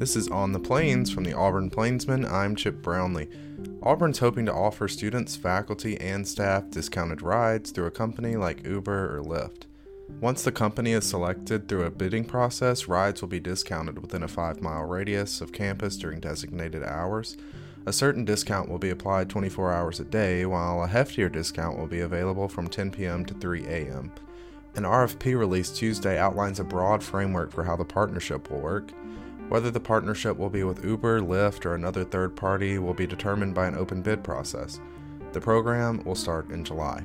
This is On the Plains from the Auburn Plainsman. I'm Chip Brownlee. Auburn's hoping to offer students, faculty, and staff discounted rides through a company like Uber or Lyft. Once the company is selected through a bidding process, rides will be discounted within a five mile radius of campus during designated hours. A certain discount will be applied 24 hours a day, while a heftier discount will be available from 10 p.m. to 3 a.m. An RFP released Tuesday outlines a broad framework for how the partnership will work. Whether the partnership will be with Uber, Lyft, or another third party will be determined by an open bid process. The program will start in July.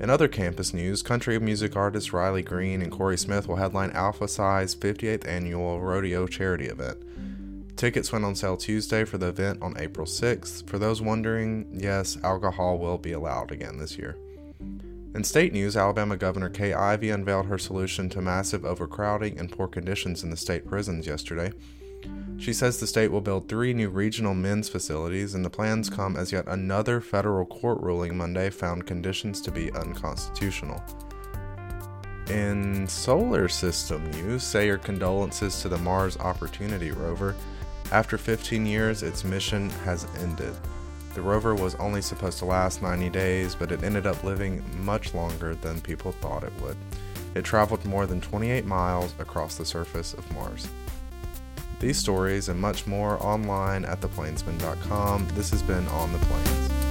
In other campus news, country music artists Riley Green and Corey Smith will headline Alpha Psi's 58th annual rodeo charity event. Tickets went on sale Tuesday for the event on April 6th. For those wondering, yes, alcohol will be allowed again this year. In state news, Alabama Governor Kay Ivey unveiled her solution to massive overcrowding and poor conditions in the state prisons yesterday. She says the state will build three new regional men's facilities, and the plans come as yet another federal court ruling Monday found conditions to be unconstitutional. In solar system news, say your condolences to the Mars Opportunity rover. After 15 years, its mission has ended. The rover was only supposed to last 90 days, but it ended up living much longer than people thought it would. It traveled more than 28 miles across the surface of Mars. These stories and much more online at theplainsman.com. This has been On the Plains.